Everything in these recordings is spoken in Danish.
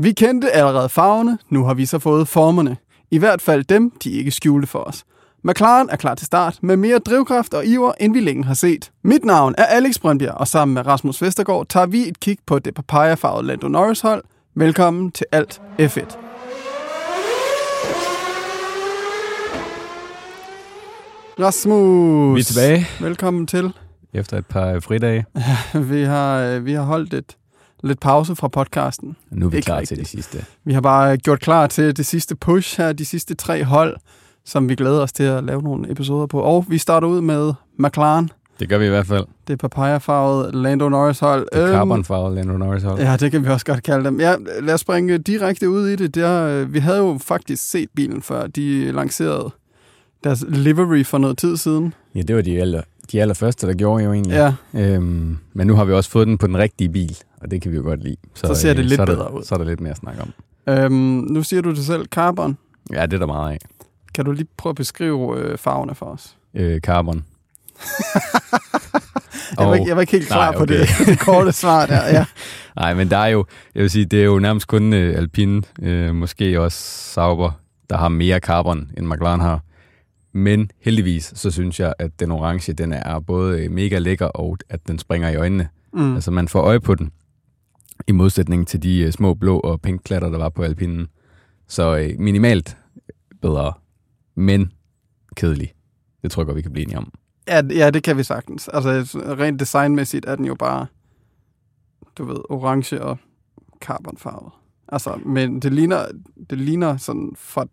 Vi kendte allerede farverne, nu har vi så fået formerne. I hvert fald dem, de ikke skjulte for os. McLaren er klar til start med mere drivkraft og iver, end vi længe har set. Mit navn er Alex Brøndbjerg, og sammen med Rasmus Vestergaard tager vi et kig på det papaya-farvede Lando Norris hold. Velkommen til Alt F1. Rasmus! Vi er tilbage Velkommen til. efter et par fridage. Vi har, øh, vi har holdt et lidt pause fra podcasten. Nu er vi Ikke klar rigtigt. til det sidste. Vi har bare gjort klar til det sidste push her, de sidste tre hold, som vi glæder os til at lave nogle episoder på. Og vi starter ud med McLaren, Det gør vi i hvert fald. det papaya-farvede Lando Norris hold. Det er carbonfarvet Lando Norris hold. Ja, det kan vi også godt kalde dem. Ja, lad os springe direkte ud i det. Der, øh, vi havde jo faktisk set bilen før. De lancerede deres livery for noget tid siden. Ja, det var de, aller, de allerførste, der gjorde jo egentlig. Ja, Øhm, men nu har vi også fået den på den rigtige bil, og det kan vi jo godt lide. Så ser det lidt så er der, bedre ud. Så er der lidt mere at snakke om. øhm, nu siger du det selv, carbon. Ja, det er der meget af. Kan du lige prøve at beskrive øh, farverne for os? Øh, carbon. Jeg var, ikke, jeg var ikke helt klar Nej, på okay. det, det korte svar der. Ja. Nej, men der er jo, jeg vil sige, det er jo nærmest kun øh, Alpine, øh, måske også Sauber, der har mere carbon, end McLaren har. Men heldigvis, så synes jeg, at den orange, den er både øh, mega lækker, og at den springer i øjnene. Mm. Altså, man får øje på den, i modsætning til de øh, små blå og pink klatter, der var på Alpinen. Så øh, minimalt bedre, men kedelig. Det tror jeg godt, vi kan blive enige om. Ja, ja, det kan vi sagtens. Altså, rent designmæssigt er den jo bare, du ved, orange og carbonfarvet. Altså, men det ligner, det ligner sådan fra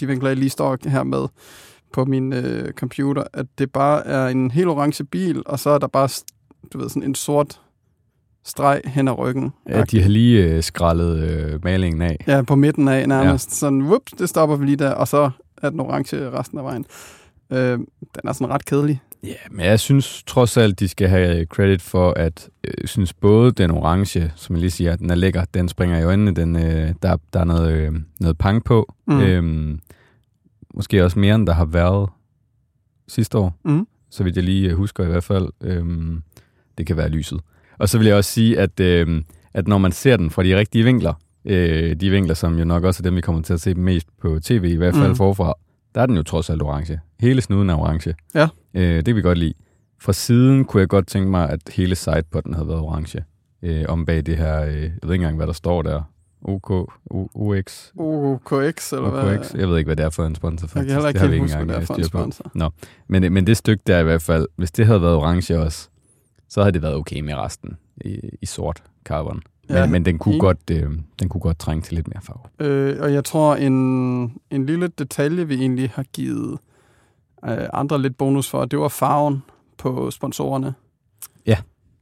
de vinkler, jeg lige står her med på min øh, computer, at det bare er en helt orange bil, og så er der bare, du ved, sådan en sort streg hen ad ryggen. Ja, de har lige øh, skrællet øh, malingen af. Ja, på midten af nærmest. Ja. Sådan, whoops, det stopper vi lige der, og så er den orange resten af vejen. Øh, den er sådan ret kedelig. Ja, men jeg synes trods alt, de skal have credit for, at øh, jeg synes både den orange, som jeg lige siger, den er lækker, den springer i øjnene, den, øh, der, der er noget, øh, noget pang på. Mm. Øhm, måske også mere, end der har været sidste år, Mm. så vidt jeg lige øh, husker i hvert fald. Øhm, det kan være lyset. Og så vil jeg også sige, at, øh, at når man ser den fra de rigtige vinkler, øh, de vinkler, som jo nok også er dem, vi kommer til at se mest på tv, i hvert fald mm. forfra, der er den jo trods alt orange. Hele snuden er orange. Ja. Øh, det kan vi godt lide. Fra siden kunne jeg godt tænke mig, at hele side på den havde været orange. Øh, om bag det her, øh, jeg ved ikke engang, hvad der står der. OK, O, OX, OKX, eller hvad? OKX. Jeg ved ikke, hvad det er for en sponsor, Jeg faktisk. kan heller ikke det har helt huske, hvad det er øh, for en styr på. sponsor. Men, men det stykke der i hvert fald, hvis det havde været orange også, så havde det været okay med resten i, i sort carbon. Men, Ja, men den, kunne enig. godt, øh, den kunne godt trænge til lidt mere farve. Øh, og jeg tror, en, en lille detalje, vi egentlig har givet øh, andre lidt bonus for, det var farven på sponsorerne. Ja.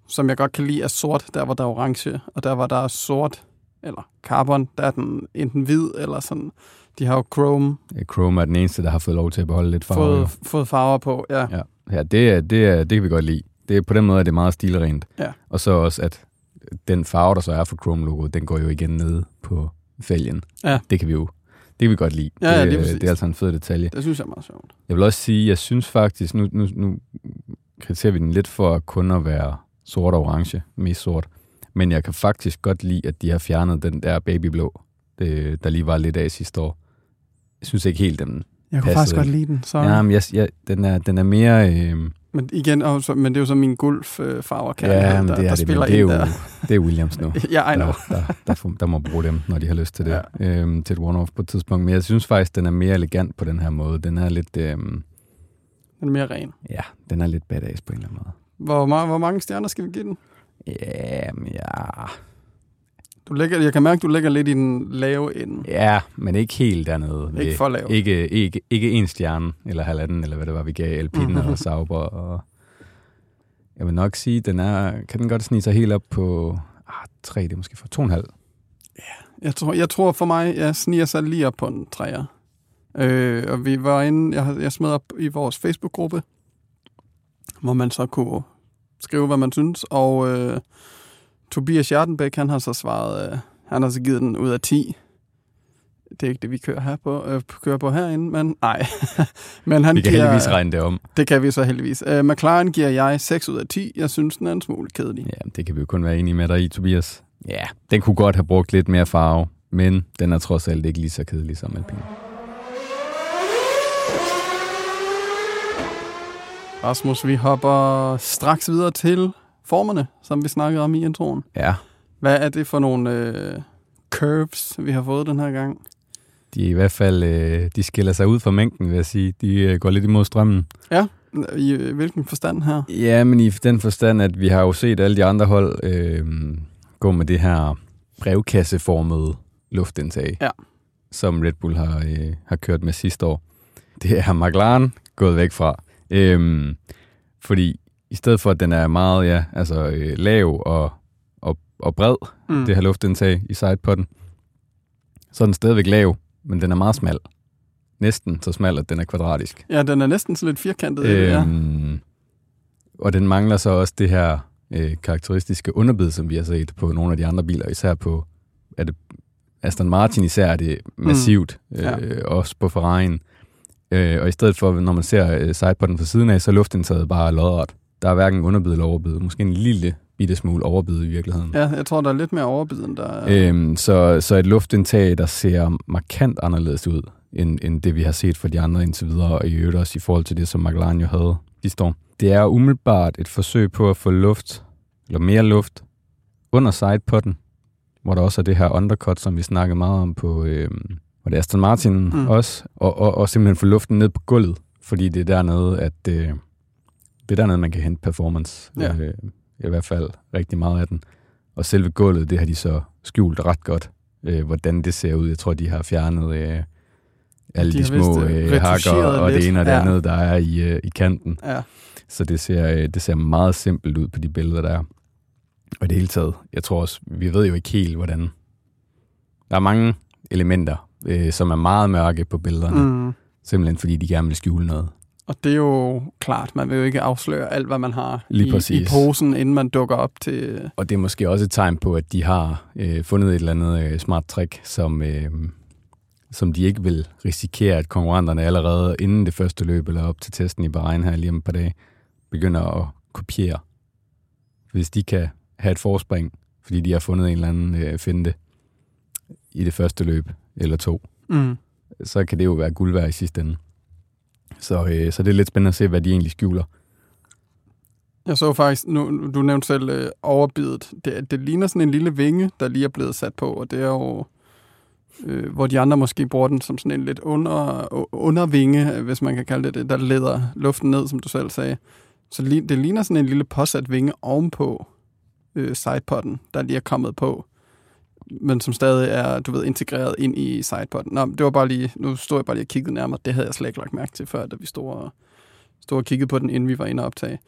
Som jeg godt kan lide er sort, der hvor der er orange, og der hvor der er sort, eller carbon, der er den enten hvid, eller sådan. De har jo chrome Øh, Chrome er den eneste, der har fået lov til at beholde lidt farve. fået, fået farver på. Ja. Ja, ja det, er, det, er, det kan vi godt lide. Det er, på den måde er det meget stilrent. Ja. Og så også, at den farve, der så er for Chrome-logoet, den går jo igen nede på fælgen. Ja. Det kan vi jo det kan vi godt lide. Ja, ja, det, lige præcis. det er altså en fed detalje. Det synes jeg er meget sjovt. Jeg vil også sige, jeg synes faktisk, nu, nu, nu kritiserer vi den lidt for kun at være sort og orange, mest sort. Men jeg kan faktisk godt lide, at de har fjernet den der babyblå, det, der lige var lidt af sidste år. Jeg synes ikke helt, den... Jeg kunne faktisk godt lide den. Så. Ja, men jeg, jeg, den, er, den er mere... Øh, Men igen, og så, men det er jo så min gulf-farver, kan ja, der, det er der det, spiller det er, jo, der. det er Williams nu. Ja, I know. Der, der, der, der må bruge dem, når de har lyst til det, ja. øhm, til et one-off på et tidspunkt. Men jeg synes faktisk, den er mere elegant på den her måde. Den er lidt, øhm, Den er mere ren. ja, den er lidt badass på en eller anden måde. Hvor, ma- hvor mange stjerner skal vi give den? Ja, men ja, Du lægger, jeg kan mærke, du ligger lidt i den lave ende. ja, men ikke helt dernede. Ikke for lav. Ikke, ikke, ikke en stjerne, eller halvanden, eller hvad det var, vi gav Alpine Mhm. og Sauber. Og jeg vil nok sige, den er, kan den godt snige sig helt op på ah, tre, det er måske for to og en halv. Jeg tror, jeg tror for mig, jeg sniger sig lige op på en træer. Øh, og vi var inde, jeg, jeg smed op i vores Facebook-gruppe, hvor man så kunne skrive, hvad man synes. Og øh, Tobias Jardenbæk, han har så svaret, øh, han har så givet den ud af 10. Det er ikke det, vi kører, her på, øh, kører på herinde, men nej. men han Vi kan giver, heldigvis regne det om. Det kan vi så heldigvis. Øh, McLaren giver jeg 6 ud af 10. Jeg synes, den er en smule kedelig. Ja, det kan vi jo kun være enige med dig i, Tobias. Ja, den kunne godt have brugt lidt mere farve, men den er trods alt ikke lige så kedelig som alpin. Rasmus, vi hopper straks videre til formerne, som vi snakkede om i introen. Ja, Hvad er det for nogle øh, curves, vi har fået den her gang? de er i hvert fald, øh, de skiller sig ud fra mængden, vil jeg sige. De øh, går lidt imod strømmen. I øh, hvilken forstand her? Ja, men i den forstand, at vi har jo set alle de andre hold øh, gå med det her brevkasseformede luftindtag, Ja. som Red Bull har, øh, har kørt med sidste år. Det er McLaren gået væk fra. Øh, fordi i stedet for, at den er meget ja, altså, øh, lav og, og, og bred, Mm. mm. det her luftindtag i sidepotten, så er den stadigvæk lav, men den er meget smal. Næsten så smal, at den er kvadratisk. Ja, den er næsten sådan lidt firkantet. Øh, ja. Øhm, og den mangler så også det her øh, karakteristiske underbid, som vi har set på nogle af de andre biler, især på er det Aston Martin især er det massivt, mm. Ja. øh, også på Ferrari'en. Øh, og i stedet for, når man ser øh, sidepotten fra siden af, så er luftindtaget bare lodret. Der er hverken underbid eller overbid. Måske en lille bitte smule overbid i virkeligheden. ja, jeg tror, der er lidt mere overbid, end der er... Øhm, så, så et luftindtag, der ser markant anderledes ud, end, end det vi har set for de andre indtil videre, og i øvrigt også i forhold til det, som McLaren jo havde sidste år. Det er umiddelbart et forsøg på at få luft, eller mere luft, under sidepotten, hvor der også er det her undercut, som vi snakkede meget om på øhm, hvor det er Aston Martin mm. også, og, og, og simpelthen få luften ned på gulvet, fordi det er dernede, at øh, det er dernede, man kan hente performance. Ja. Øh, I hvert fald rigtig meget af den. Og selve gulvet, det har de så skjult ret godt, øh, hvordan det ser ud. Jeg tror, de har fjernet øh, alle De de, vist, små øh, øh, hakker og lidt. det ene og det Ja. andet, der er i, øh, i kanten. Ja. Så det ser, øh, det ser meget simpelt ud på de billeder, der er. Og det hele taget, jeg tror også, vi ved jo ikke helt, hvordan... Der er mange elementer, øh, som er meget mørke på billederne. Mm. simpelthen fordi de gerne vil skjule noget. Og det er jo klart, man vil jo ikke afsløre alt, hvad man har Lige i, i posen, inden man dukker op til... Og det er måske også et tegn på, at de har øh, fundet et eller andet øh, smart trick, som, øh, som de ikke vil risikere, at konkurrenterne allerede inden det første løb, eller op til testen i Bahrain her lige om et par dage, begynder at kopiere. Hvis de kan have et forspring, fordi de har fundet en eller anden øh, finte i det første løb, eller to, Mm. så kan det jo være guld værd i sidste ende. Så, øh, så det er lidt spændende at se, hvad de egentlig skjuler. Jeg så faktisk, nu, du nævnte selv øh, overbidet. Det, det ligner sådan en lille vinge, der lige er blevet sat på, og det er jo, øh, hvor de andre måske bruger den som sådan en lidt under, undervinge, hvis man kan kalde det det, der leder luften ned, som du selv sagde. Så det ligner sådan en lille påsat vinge ovenpå øh, sidepotten, der lige er kommet på, men som stadig er, du ved, integreret ind i sidepotten. Nå, det var bare lige, nu stod jeg bare lige og kiggede nærmere, det havde jeg slet ikke lagt mærke til før, da vi stod og, stod og kiggede på den, inden vi var inde og optage.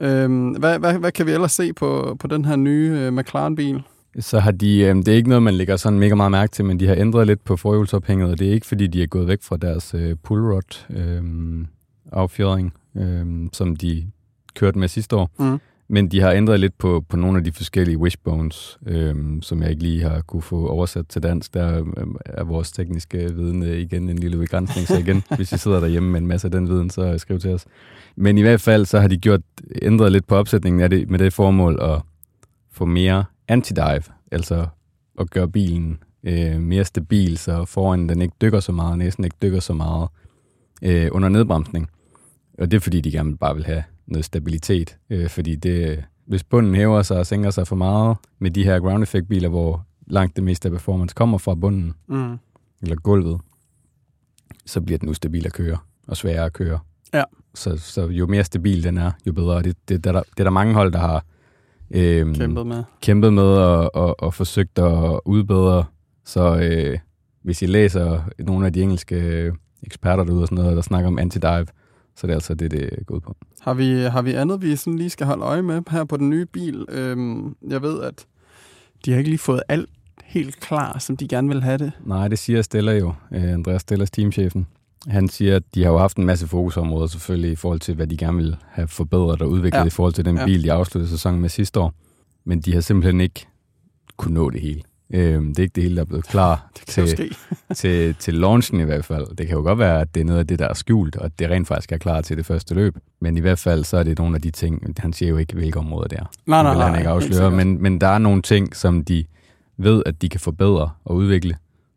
Øhm, hvad, hvad, hvad kan vi ellers se på, på den her nye øh, McLaren-bil? Så har de, øh, det er ikke noget, man lægger sådan mega meget mærke til, men de har ændret lidt på forhjulsophænget, og det er ikke, fordi de er gået væk fra deres øh, pullrod øh, affjedring, øh, som de kørte med sidste år. Mm. Men de har ændret lidt på, på nogle af de forskellige wishbones, øh, som jeg ikke lige har kunne få oversat til dansk. Der øh, er vores tekniske viden øh, igen en lille begrænsning, så igen, hvis I sidder derhjemme med en masse af den viden, så skriv til os. Men i hvert fald, så har de gjort ændret lidt på opsætningen af det, med det formål at få mere anti-dive, altså at gøre bilen øh, mere stabil, så foran den ikke dykker så meget, næsten ikke dykker så meget øh, under nedbremsning. Og det er fordi, de gerne bare vil have noget stabilitet, øh, fordi det, hvis bunden hæver sig og sænker sig for meget med de her ground effect biler, hvor langt det meste af performance kommer fra bunden, Mm. eller gulvet, så bliver den ustabil at køre, og sværere at køre. Ja. Så, så jo mere stabil den er, jo bedre. Det, det, det, er, der, det er der mange hold, der har øhm, Kæmpet med. kæmpet med og, og, og forsøgt at udbedre. Så øh, hvis I læser nogle af de engelske eksperter derude og sådan noget, der snakker om anti-dive, så det er altså det, det går ud på. Har vi, har vi andet, vi sådan lige skal holde øje med her på den nye bil? Øhm, jeg ved, at de har ikke lige fået alt helt klar, som de gerne vil have det. Nej, det siger Stella jo, øh, Andreas Stellers teamchefen. Han siger, at de har jo haft en masse fokusområder selvfølgelig i forhold til, hvad de gerne vil have forbedret og udviklet ja. i forhold til den Ja. bil, de afsluttede sæsonen med sidste år. Men de har simpelthen ikke kunne nå det hele. Øhm, det er ikke det hele, der er blevet klar Det til, ske. til, til launchen i hvert fald. Det kan jo godt være, at det er noget af det, der er skjult, og at det rent faktisk er klar til det første løb. Men i hvert fald, så er det nogle af de ting, han siger jo ikke, hvilke områder det er. Nej, nej, det vil nej. han ikke afsløre, men, men der er nogle ting, som de ved, at de kan forbedre og udvikle,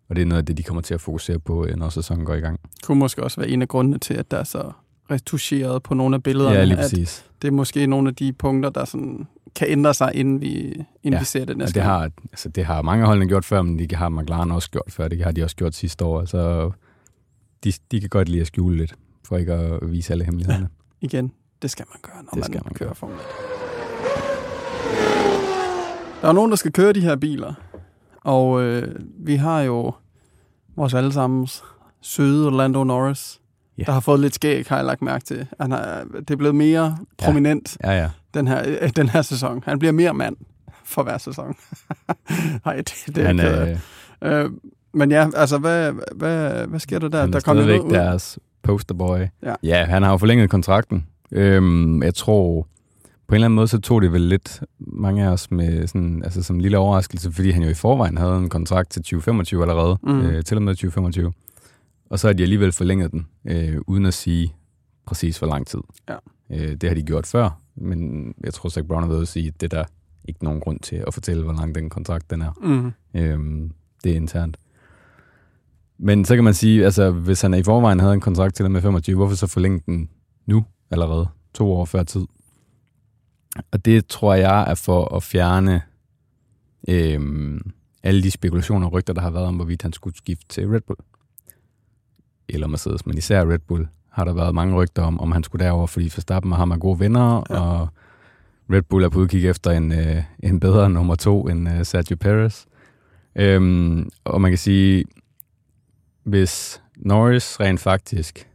og det er noget af det, de kommer til at fokusere på, øh, når sæsonen går i gang. kunne måske også være en af grundene til, at der er så retuscheret på nogle af billederne. Ja, lige at præcis. det er måske nogle af de punkter, der sådan kan ændre sig, inden vi, inden Ja, vi ser det næste det har, altså, det har mange holdene gjort før, men det har McLaren også gjort før. Det har de også gjort sidste år. Så de, de kan godt lide at skjule lidt, for ikke at vise alle hemmelighederne. Igen, det skal man gøre, når Det man, skal man kører gøre. Formel 1. Der er nogen, der skal køre de her biler, og øh, vi har jo vores allesammens søde Lando Norris, Ja. der har fået lidt skæg, har jeg lagt mærke til. Han er, det er blevet mere prominent Ja, ja. den, her, øh, den her sæson. Han bliver mere mand for hver sæson. Nej, det, det Han er, af. øh, Men ja, altså, hvad, hvad, hvad sker der der? han er der kommer stadigvæk noget ud. deres posterboy. Ja. ja, han har jo forlænget kontrakten. Øhm, jeg tror, på en eller anden måde, så tog det vel lidt mange af os med sådan, altså som en lille overraskelse, fordi han jo i forvejen havde en kontrakt til 2025 allerede, mm. øh, til og med 2025. Og så har de alligevel forlænget den, øh, uden at sige præcis hvor lang tid. Ja. Øh, det har de gjort før, men jeg tror Zach Brown har været at sige, at det er der ikke nogen grund til at fortælle, hvor lang den kontrakt den er. Mm. Øhm, det er internt. Men så kan man sige, altså hvis han i forvejen havde en kontrakt til og med 25, hvorfor så forlænge den nu allerede, to år før tid? Og det tror jeg er for at fjerne øhm, alle de spekulationer og rygter, der har været om, hvorvidt han skulle skifte til Red Bull. Eller Mercedes, men især Red Bull har der været mange rygter om, om han skulle derover, fordi Verstappen og ham er gode venner, Ja. og Red Bull er på udkig efter en, øh, en bedre nummer to end øh, Sergio Perez. Øhm, og man kan sige, hvis Norris rent faktisk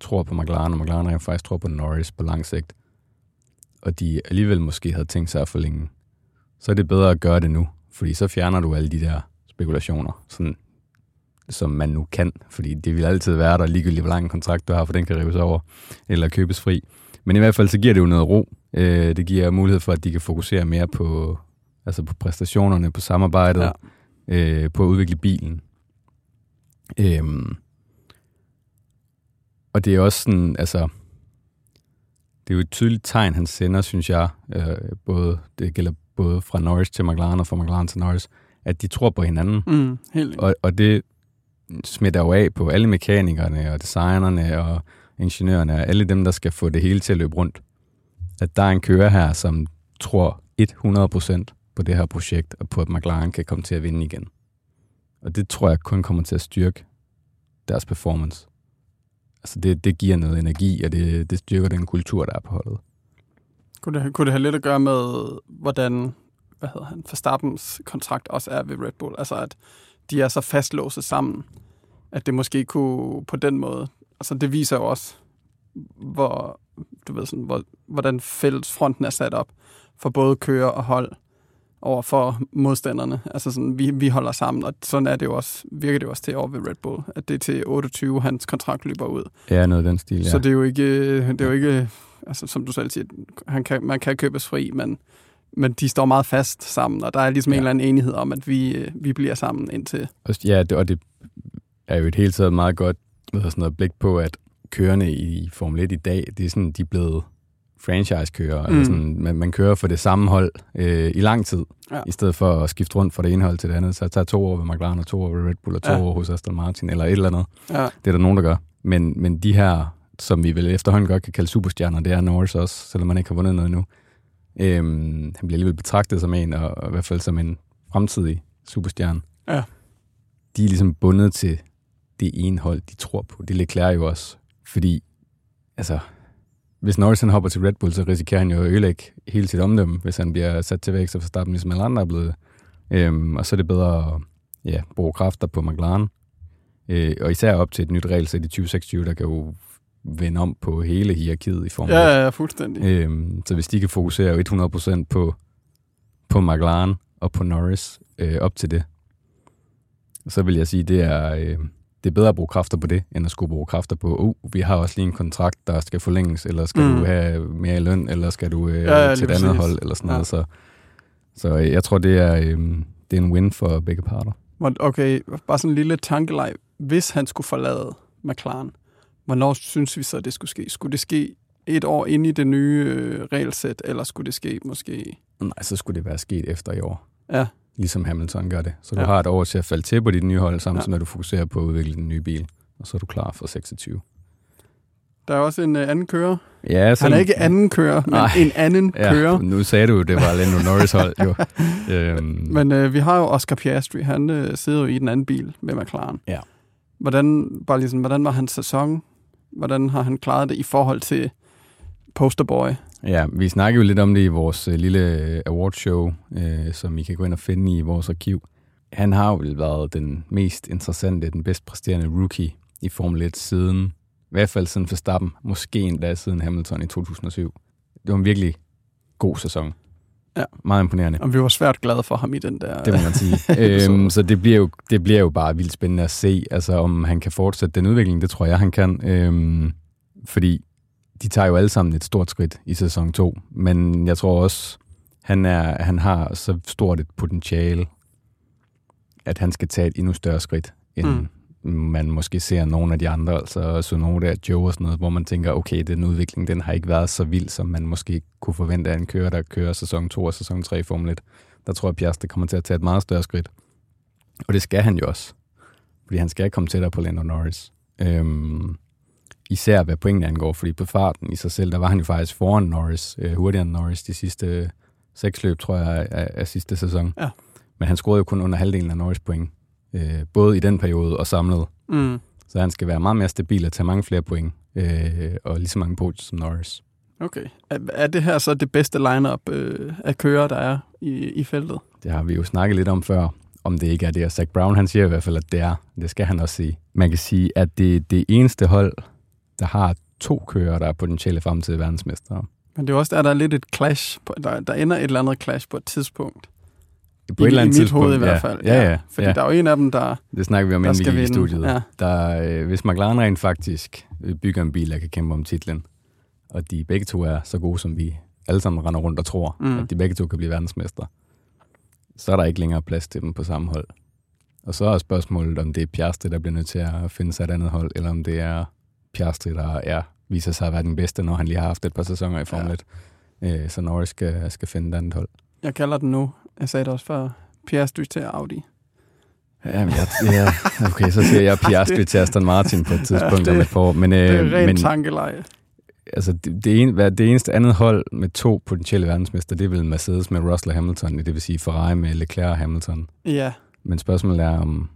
tror på McLaren, og McLaren rent faktisk tror på Norris på lang sigt, og de alligevel måske havde tænkt sig at forlænge, så er det bedre at gøre det nu, fordi så fjerner du alle de der spekulationer, sådan, som man nu kan, fordi det vil altid være der, ligegyldigt hvor lang en kontrakt du har, for den kan rives over, eller købes fri. Men i hvert fald så giver det jo noget ro. Øh, det giver mulighed for, at de kan fokusere mere på, altså på præstationerne, på samarbejdet, Ja. øh, på at udvikle bilen. Øhm, og det er også sådan, altså, det er jo et tydeligt tegn, han sender, synes jeg, øh, både, det gælder både fra Norris til McLaren og fra McLaren til Norris, at de tror på hinanden. Mm. Helt. Og, og det smitter jo af på alle mekanikerne og designerne og ingeniørerne og alle dem, der skal få det hele til at løbe rundt. At der er en kører her, som tror 100% på det her projekt, og på at McLaren kan komme til at vinde igen. Og det tror jeg kun kommer til at styrke deres performance. Altså det, det giver noget energi, og det, det styrker den kultur, der er på holdet. Kunne det, kunne det have lidt at gøre med, hvordan hvad hedder han, Verstappens kontrakt også er ved Red Bull? Altså, at de er så fastlåset sammen, at det måske kunne på den måde... Altså, det viser jo også, hvor, du ved sådan, hvor, hvordan fællesfronten er sat op for både kører og hold over for modstanderne. Altså sådan, vi, vi holder sammen, og sådan er det jo også, virker det jo også til over ved Red Bull, at det er til 28, hans kontrakt løber ud. Ja, noget af den stil. Ja. Så det er jo ikke, det er jo ikke altså, som du selv siger, han kan, man kan købes fri, men, men de står meget fast sammen, og der er ligesom ja. En eller anden enighed om, at vi, øh, vi bliver sammen indtil... Ja, det, og det er jo et helt taget meget godt hvad sådan noget, blik på, at kørende i Formel 1 i dag, det er sådan, de er blevet franchise-kører. Mm. Mm. Altså sådan, man, man kører for det samme hold øh, i lang tid, Ja. i stedet for at skifte rundt fra det ene hold til det andet. Så jeg tager to år ved McLaren, og to år ved Red Bull, og to ja. år hos Aston Martin, eller et eller andet. Ja, Det er der nogen, der gør. Men, men de her, som vi vel efterhånden godt kan kalde superstjerner, det er Norris også, selvom man ikke har vundet noget endnu. Øhm, han bliver alligevel betragtet som en, og, og i hvert fald som en fremtidig superstjerne. Ja. De er ligesom bundet til det ene hold, de tror på. Det Leclerc jo også. Fordi, altså, hvis Norris han hopper til Red Bull, så risikerer han jo at ødelægge hele sit omdømme, hvis han bliver sat til væk, så Verstappen ligesom alle andre er blevet. Øhm, og så er det bedre at ja, bruge kræfter på McLaren. Øh, og især op til et nyt regelsæt i 2026, der kan jo vende om på hele hierarkiet i Formel 1. ja, ja fuldstændig. Øhm, så hvis de kan fokusere 100% på, på McLaren og på Norris øh, op til det, så vil jeg sige, det er, øh, det er bedre at bruge kræfter på det, end at skulle bruge kræfter på, uh, vi har også lige en kontrakt, der skal forlænges, eller skal Mm. du have mere i løn, eller skal du øh, Ja, ja, til et andet præcis. hold, eller sådan Ja. noget. Så, så øh, jeg tror, det er, øh, det er en win for begge parter. Okay, bare sådan en lille tankeleg. Hvis han skulle forlade McLaren, hvornår synes vi så, det skulle ske? Skulle det ske et år ind i det nye øh, regelsæt, eller skulle det ske måske... Nej, så skulle det være sket efter i år. Ja, Ligesom Hamilton gør det. Så du Ja. har et år til at falde til på dit nye hold, samtidig Ja. ja. når du fokuserer på at udvikle den nye bil. Og så er du klar for 26. der er også en øh, anden kører. Ja, Han er ikke anden kører, men Nej. en anden ja, kører. Nu sagde du, det var Lando Norris hold, jo. øhm, Men øh, vi har jo Oscar Piastri, han øh, sidder jo i den anden bil med McLaren. Ja. Hvordan, bare ligesom, hvordan var hans sæson? Hvordan har han klaret det i forhold til Posterboy? Ja, vi snakkede jo lidt om det i vores øh, lille øh, awardshow, øh, som I kan gå ind og finde i vores arkiv. Han har jo været den mest interessante, den bedst præsterende rookie i Formel 1 siden, i hvert fald siden Verstappen, måske endda siden Hamilton i 2007. Det var en virkelig god sæson. Ja. Meget imponerende. Og vi var svært glade for ham i den der... Det må man sige. Øhm, så det bliver, jo, det bliver jo bare vildt spændende at se, altså om han kan fortsætte den udvikling. Det tror jeg, han kan. Øhm, fordi de tager jo alle sammen et stort skridt i sæson 2. Men jeg tror også, han, er, han har så stort et potentiale, at han skal tage et endnu større skridt, end mm. Man måske ser nogle af de andre, altså Sonoda Joe og sådan noget, hvor man tænker, okay, den udvikling, den har ikke været så vild, som man måske kunne forvente af en kører, der kører sæson 2 og sæson 3 i Formel 1 der tror jeg, Piastri kommer til at tage et meget større skridt. Og det skal han jo også. Fordi han skal komme tættere på Lando Norris. Øhm, især hvad pointene angår, fordi på farten i sig selv, der var han jo faktisk foran Norris, øh, hurtigere end Norris, de sidste øh, seks løb, tror jeg, af, af sidste sæson. Ja. Men han scorede jo kun under halvdelen af Norris point. Øh, både i den periode og samlet. Mm. Så han skal være meget mere stabil og tage mange flere point. Øh, og lige så mange podiums som Norris. Okay. Er, er det her så det bedste lineup øh, af kører, der er i, i feltet? Det har vi jo snakket lidt om før, om det ikke er det. Og Zach Brown, han siger i hvert fald, at det er. Det skal han også sige. Man kan sige, at det er det eneste hold, der har to kører, der er potentielle fremtidige verdensmestre. Men det er også der, der er lidt et clash. På, der, der ender et eller andet clash på et tidspunkt. På I, et eller andet I mit tidspunkt, hoved i hvert ja. fald. Ja, ja. Fordi ja. der er jo en af dem, der, Det snakker vi om, inden vi skal gik i studiet. Ja. Der, øh, hvis McLaren rent faktisk øh, bygger en bil, der kan kæmpe om titlen, og de begge to er så gode, som vi alle sammen render rundt og tror, Mm. at de begge to kan blive verdensmestre, så er der ikke længere plads til dem på samme hold. Og så er spørgsmålet, om det er Piastri, der bliver nødt til at finde sig et andet hold, eller om det er Piastri, der er, viser sig at være den bedste, når han lige har haft et par sæsoner i Formel 1. Øh, så Norris skal, skal finde et andet hold. jeg kalder den nu, jeg sagde det også før, Piastri til Audi. Jamen, jeg, ja, okay, så siger jeg Piastri til Aston Martin på et tidspunkt Ja, ja, det- om et par år. Men, Det er øh, rent men tankeleje. altså, det, det, en, det eneste andet hold med to potentielle verdensmester, det er vel Mercedes med Russell og Hamilton, det vil sige Ferrari med Leclerc og Hamilton. Ja, Men spørgsmålet er, om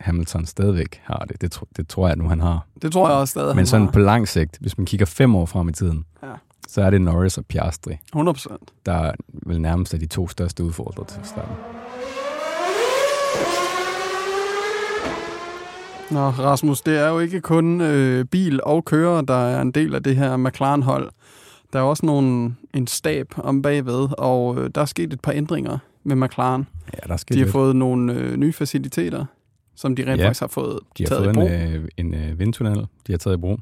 Hamilton stadigvæk har det. Det, tro, det tror jeg nu, han har. det tror jeg også stadig, Men sådan har. på lang sigt, hvis man kigger fem år frem i tiden, Ja. Så er det Norris og Piastri, 100 procent. der vel nærmest er de to største udfordrere til starten. Nå, Rasmus, det er jo ikke kun øh, bil og kører, der er en del af det her McLaren-hold. Der er også nogle, en stab om bagved, og øh, der er sket et par ændringer med McLaren. Ja, der skal De har lidt. fået nogle øh, nye faciliteter, som de rent Ja, faktisk har fået De har taget fået i brug. en, øh, en øh, vindtunnel, de har taget i brug.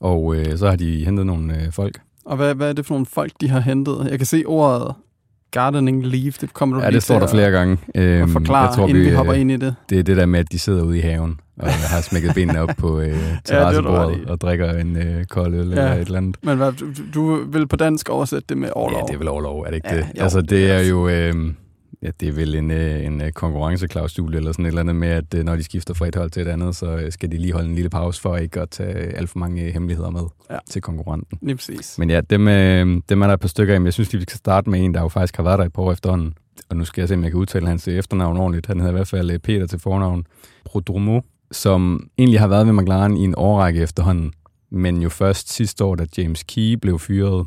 Og øh, så har de hentet nogle øh, folk. Og hvad, hvad er det for nogle folk, de har hentet? Jeg kan se ordet gardening leave, det kommer du Ja, lige det står der flere gange. Øhm, at forklare, inden vi, øh, hopper ind i det. Det er det der med, at de sidder ude i haven og har smækket benene op på øh, terrassebordet i. og drikker en øh, kold øl Ja. eller et eller andet. Men hvad, du, du vil på dansk oversætte det med overlov? Ja, det er vel overlov, er det ikke Ja, det? jo, altså, det er jo... Øh, ja, det er vel en, øh, en øh, konkurrenceklausul eller sådan et eller andet med, at øh, når de skifter fra et hold til et andet, så skal de lige holde en lille pause for ikke at tage alt for mange hemmeligheder med Ja. til konkurrenten. Lige præcis. Men ja, dem, dem er der et par stykker af, men jeg synes lige, vi skal starte med en, der jo faktisk har været der et par år efterhånden. Og nu skal jeg se, om jeg kan udtale hans efternavn ordentligt. Han hedder i hvert fald Peter til fornavn. Prodromo, som egentlig har været ved McLaren i en årrække efterhånden. Men jo først sidste år, da James Key blev fyret,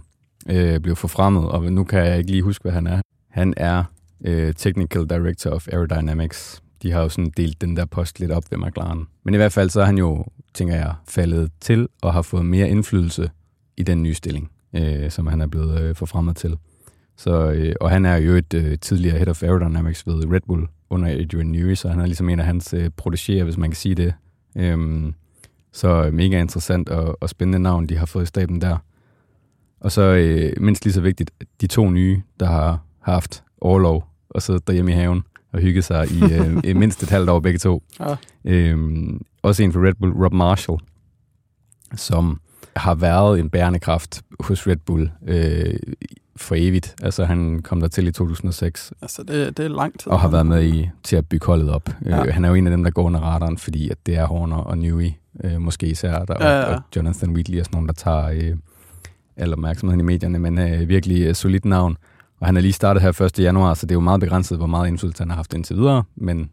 øh, blev forfremmet, og nu kan jeg ikke lige huske, hvad han er. Han er øh, Technical Director of Aerodynamics. De har jo sådan delt den der post lidt op ved McLaren. Men i hvert fald så er han jo, tænker jeg, faldet til og har fået mere indflydelse i den nye stilling, øh, som han er blevet øh, forfremmet til. Så, øh, og han er jo et øh, tidligere Head of Aerodynamics ved Red Bull under Adrian Newey, så han er ligesom en af hans øh, protégéer, hvis man kan sige det. Øhm, så øh, mega interessant og, og spændende navn, de har fået i staben der. Og så øh, mindst lige så vigtigt, de to nye, der har haft overlov og siddet derhjemme i haven og hygget sig i, øh, mindst et halvt år begge to. Ja. Øhm, også en for Red Bull, Rob Marshall, som har været en bærende kraft hos Red Bull øh, for evigt. Altså han kom der til i 2006 Altså, det, det er lang tid. og har været med i til at bygge holdet op. Ja. Øh, han er jo en af dem, der går under radaren, fordi at det er Horner og Newey, øh, måske især, der, Ja, ja, og, og Jonathan Wheatley er sådan nogen, der tager øh, al opmærksomheden i medierne, men øh, virkelig øh, solidt navn. Og han er lige startet her 1. januar, så det er jo meget begrænset, hvor meget indflydelse han har haft indtil videre, men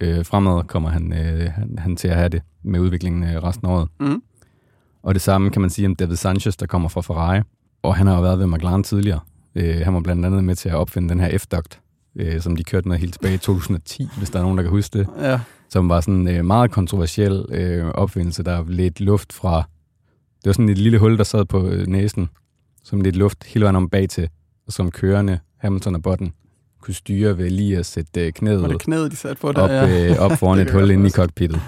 øh, fremad kommer han, øh, han, han til at have det med udviklingen øh, resten af året. Mm. Og det samme kan man sige om David Sanchez, der kommer fra Ferrari. Og han har jo været ved McLaren tidligere. Øh, han var blandt andet med til at opfinde den her F-duct, øh, som de kørte med helt tilbage i 2010, hvis der er nogen, der kan huske det. Ja, Som var sådan en øh, meget kontroversiel øh, opfindelse, der ledte luft fra... Det var sådan et lille hul, der sad på øh, næsen, som ledte luft hele vejen om bag til, og som kørende Hamilton og Button kunne styre ved lige at sætte øh, knæet var det knæet, de satte på der? op, ja. øh, op foran Det et hul inde i cockpittet.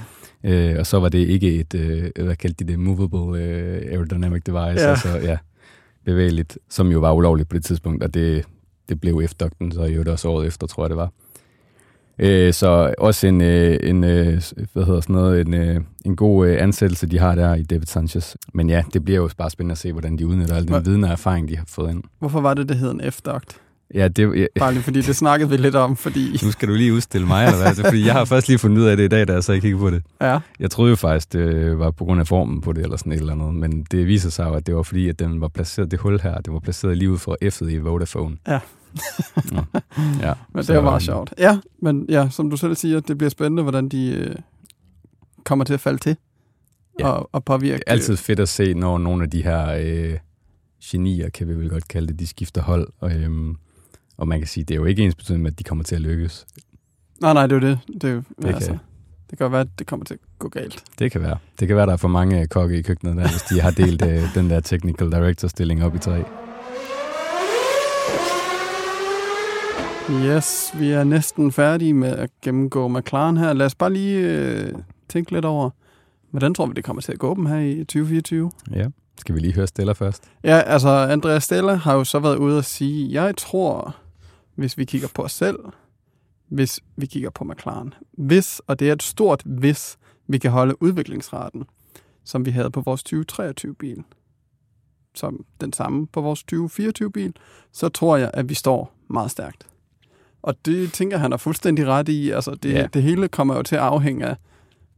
Øh, og så var det ikke et, øh, hvad kaldte de det, movable øh, aerodynamic device, Ja. altså ja, bevægeligt, som jo var ulovligt på det tidspunkt, og det, det blev F-dugten, så jo det også året efter, tror jeg det var. Øh, så også en, øh, en øh, hvad hedder sådan noget, en, øh, en god øh, ansættelse, de har der i David Sanchez. Men ja, det bliver jo bare spændende at se, hvordan de udnytter al den Hva- viden og erfaring, de har fået ind. Hvorfor var det, det hed en F-duct? Ja, det, ja, Bare lige fordi det snakkede vi lidt om, fordi... nu skal du lige udstille mig, eller hvad? Det Fordi jeg har først lige fundet ud af det i dag, da jeg så kiggede på det. Ja, Jeg troede jo faktisk, det var på grund af formen på det, eller sådan et eller andet, men det viser sig jo, at det var fordi, at den var placeret, det hul her, det var placeret lige ud for F'et i Vodafone. Ja. Ja. men det var meget sjovt. Ja, men ja, som du selv siger, det bliver spændende, hvordan de øh, kommer til at falde til Ja. og, og påvirke. Det er altid fedt at se, når nogle af de her øh, genier, kan vi vel godt kalde det, de skifter hold. Og, øhm, og man kan sige, det er jo ikke ens betydning med, at de kommer til at lykkes. Nej, nej, det er jo det. Det, er Det kan- altså, det kan jo være, at det kommer til at gå galt. Det kan være. Det kan være, der er for mange kokke i køkkenet der, hvis de har delt øh, den der technical director stilling op i tre. Yes, vi er næsten færdige med at gennemgå McLaren her. Lad os bare lige øh, tænke lidt over, hvordan tror vi, det kommer til at gå dem her i 2024? Ja. Skal vi lige høre Stella først? Ja, altså Andreas Stella har jo så været ude og sige, jeg tror, hvis vi kigger på os selv, hvis vi kigger på McLaren, hvis, og det er et stort hvis, vi kan holde udviklingsraten, som vi havde på vores 2023-bil, som den samme på vores 2024-bil, så tror jeg, at vi står meget stærkt. Og det tænker han er fuldstændig ret i. Altså, det, Ja. det hele kommer jo til at afhænge af,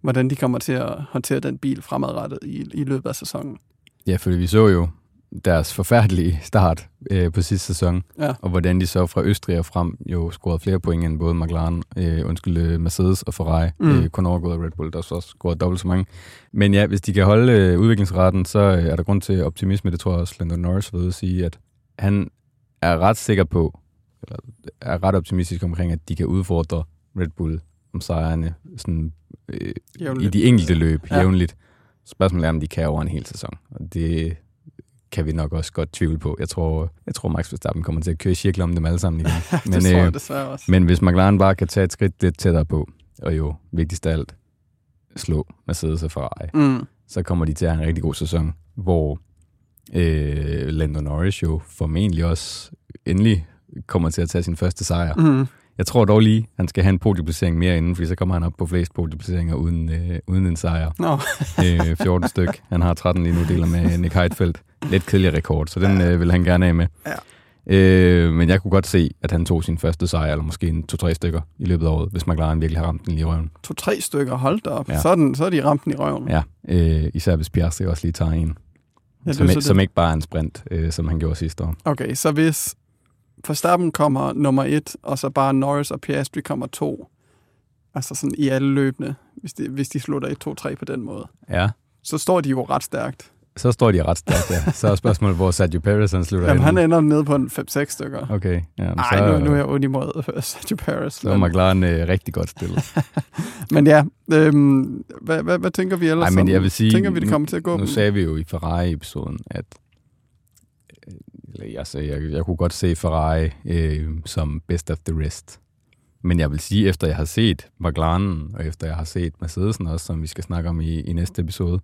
hvordan de kommer til at håndtere den bil fremadrettet i, i løbet af sæsonen. Ja, fordi vi så jo deres forfærdelige start øh, på sidste sæson, Ja. og hvordan de så fra Østrig og frem jo scorede flere point end både McLaren, øh, undskyld, øh, Mercedes og Ferrari, Mm. øh, kun overgået af Red Bull, der så scoret dobbelt så mange. Men ja, hvis de kan holde øh, udviklingsraten, så øh, er der grund til optimisme, det tror jeg også Lando Norris ved at sige, at han er ret sikker på, eller er ret optimistisk omkring, at de kan udfordre Red Bull om sejrene sådan, øh, i de enkelte løb Ja. jævnligt. Spørgsmålet er, om de kan over en hel sæson. Og det kan vi nok også godt tvivle på. Jeg tror, jeg tror Max Verstappen kommer til at køre i cirkler om dem alle sammen igen. Men, men, det tror jeg øh, desværre også. men hvis McLaren bare kan tage et skridt lidt tættere på, og jo vigtigst af alt, slå Mercedes og Ferrari, Mm. så kommer de til at have en rigtig god sæson, hvor øh, Lando Norris jo formentlig også endelig kommer til at tage sin første sejr. Mm. Jeg tror dog lige, han skal have en podieplacering mere inden, fordi så kommer han op på flest podieplaceringer uden, øh, uden en sejr. Nå, øh, 14 styk. Han har 13 lige nu, deler med Nick Heidfeldt. Lidt kedelig rekord, så den øh, vil han gerne af med. Ja. Øh, men jeg kunne godt se, at han tog sin første sejr, eller måske en to-tre stykker i løbet af året, hvis McLaren virkelig har ramt den lige i røven. to-tre stykker, hold da op. Ja. Ja. Så, er den, så er de ramt den i røven. Ja, øh, især hvis Piastri også lige tager en, Ja, som, som ikke bare er en sprint, øh, som han gjorde sidste år. Okay, så hvis Verstappen kommer nummer et, og så bare Norris og Piastri kommer to, altså sådan i alle løbende, hvis de, hvis de slutter 1, 2, 3 på den måde, Ja, så står de jo ret stærkt. så står de ret stærkt, ja. Så er spørgsmålet, hvor Sergio Perez han slutter Jamen, han ender nede på en 5-6 stykker. Okay, ja, men Nej, så, nu, nu er jeg ondt imod øh, Sergio Perez. så er Men, McLaren øh, rigtig godt stillet. men ja, øhm, hvad, hvad, hvad tænker vi ellers Ej, men jeg vil sige, Tænker vi, det kommer til at gå? Nu sagde vi jo i Ferrari-episoden, at eller jeg, sagde, jeg, jeg kunne godt se Ferrari øh, som best of the rest. Men jeg vil sige, efter jeg har set McLaren, og efter jeg har set Mercedesen også, som vi skal snakke om i, i næste episode,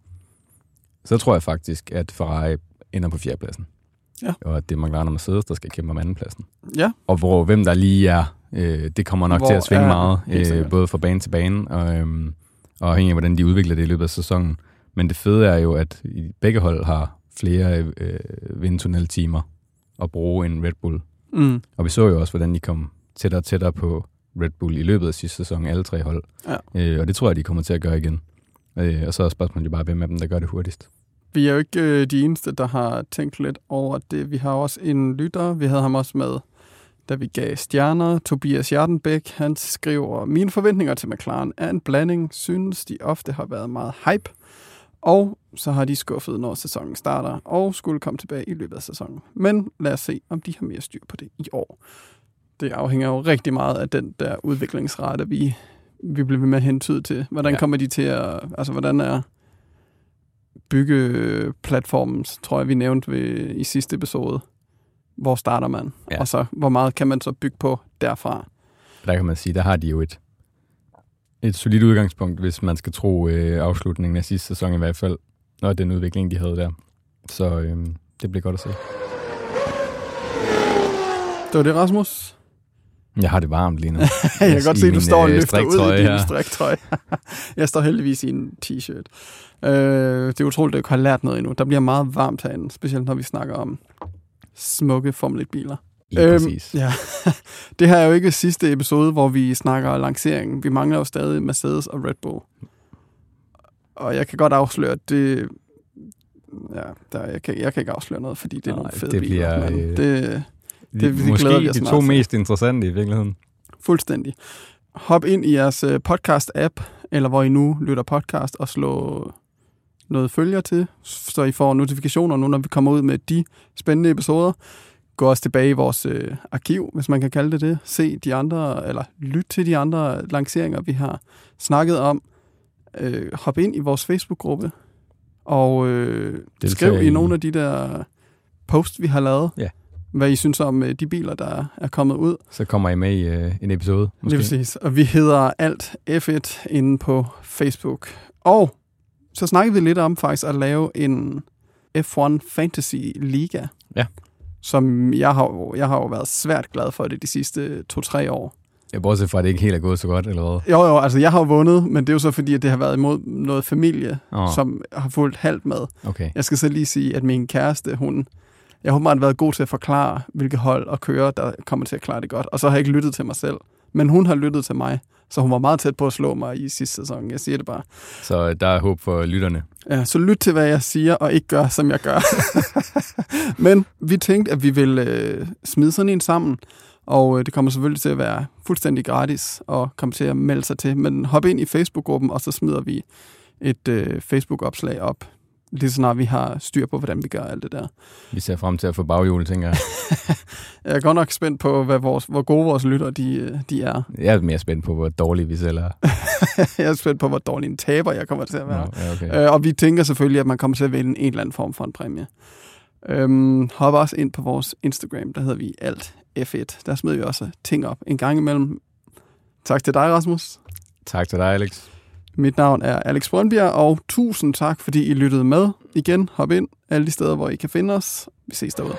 så tror jeg faktisk, at Ferrari ender på fjerdepladsen. Ja. Og at det er McLaren og Mercedes, der skal kæmpe om andenpladsen. Ja, Og hvor hvem der lige er, øh, det kommer nok Hvor til at svinge er- meget, øh, både fra bane til bane, og, øhm, og afhængig af, hvordan de udvikler det i løbet af sæsonen. Men det fede er jo, at i begge hold har flere øh, vindtunneltimer at bruge end Red Bull. mm. Og vi så jo også, hvordan de kom tættere og tættere på Red Bull i løbet af sidste sæson, alle tre hold. Ja. Øh, og det tror jeg, de kommer til at gøre igen. Øh, og så er spørgsmålet jo bare, hvem af dem, der gør det hurtigst. Vi er jo ikke øh, de eneste, der har tænkt lidt over det. Vi har også en lytter, vi havde ham også med, da vi gav stjerner. Tobias Jardenbæk, han skriver, mine forventninger til McLaren er en blanding, synes de ofte har været meget hype, og så har de skuffet, når sæsonen starter, og skulle komme tilbage i løbet af sæsonen. Men lad os se, om de har mere styr på det i år. Det afhænger jo rigtig meget af den der udviklingsrate, vi, vi bliver ved med at hentyde til. Hvordan Ja. kommer de til at... Altså, hvordan er byggeplatformen, tror jeg, vi nævnte ved, i sidste episode. Hvor starter man? Ja. Og så, hvor meget kan man så bygge på derfra? Der kan man sige, der har de jo et, et solidt udgangspunkt, hvis man skal tro øh, afslutningen af sidste sæson i hvert fald, og den udvikling, de havde der. Så øh, det bliver godt at se. Det var det, Rasmus. Jeg har det varmt lige nu. Jeg kan godt se, at du står og løfter ud i din her. striktrøje. jeg står heldigvis i en t-shirt. Øh, det er utroligt, at du ikke har lært noget endnu. Der bliver meget varmt herinde, specielt når vi snakker om smukke Formel 1-biler. Lige præcis. Ja, det her er jo ikke sidste episode, hvor vi snakker lanceringen. Vi mangler jo stadig Mercedes og Red Bull. Og jeg kan godt afsløre, at det... Ja, der, jeg, kan, jeg kan ikke afsløre noget, fordi det er Nej, nogle fede det biler. bliver, men øh, det, Det, det- glæder måske vi de to til. mest interessante i virkeligheden. Fuldstændig. Hop ind i jeres øh, podcast-app, eller hvor I nu lytter podcast, og slå noget følger til, så I får notifikationer nu, når vi kommer ud med de spændende episoder. Gå også tilbage i vores øh, arkiv, hvis man kan kalde det det. Se de andre, eller lyt til de andre lanceringer, vi har snakket om. Øh, hop ind i vores Facebook-gruppe, og øh, Deltag skriv i nogle af de der posts, vi har lavet. Ja. Hvad I synes om øh, de biler, der er kommet ud. Så kommer I med i øh, en episode. Måske. Lige præcis. Og vi hedder alt F1 inde på Facebook. Og så snakkede vi lidt om faktisk at lave en F1 Fantasy Liga. Ja. Som jeg har, jo- jeg har jo været svært glad for det de sidste to-tre år. Jeg bortset fra, at det ikke helt er gået så godt, eller hvad? Jo, jo, altså jeg har jo vundet, men det er jo så fordi, at det har været imod noget familie, oh. som har fulgt halvt med. Okay. Jeg skal så lige sige, at min kæreste, hun... Jeg håber, han har været god til at forklare, hvilke hold og kører, der kommer til at klare det godt. Og så har jeg ikke lyttet til mig selv. Men hun har lyttet til mig, så hun var meget tæt på at slå mig i sidste sæson. Jeg siger det bare. Så øh, der er håb for lytterne. Ja, så lyt til, hvad jeg siger, og ikke gør, som jeg gør. Men vi tænkte, at vi vil øh, smide sådan en sammen, og øh, det kommer selvfølgelig til at være fuldstændig gratis og komme til at melde sig til. Men hop ind i Facebook-gruppen, og så smider vi et øh, Facebook-opslag op, lige så snart vi har styr på, hvordan vi gør alt det der. Vi ser frem til at få baghjul, tænker jeg. Jeg er godt nok spændt på, hvad vores, hvor gode vores lytter de, øh, de er. Jeg er mere spændt på, hvor dårlige vi selv er. jeg er spændt på, hvor dårlig en taber jeg kommer til at være. Ja, okay. Øh, og vi tænker selvfølgelig, at man kommer til at vinde en eller anden form for en præmie. Øhm, hop også ind på vores Instagram, der hedder vi alt F1. Der smider vi også ting op en gang imellem. Tak til dig, Rasmus. Tak til dig, Alex. Mit navn er Alex Brøndbjerg, og tusind tak, fordi I lyttede med. Igen, hop ind alle de steder, hvor I kan finde os. Vi ses derude.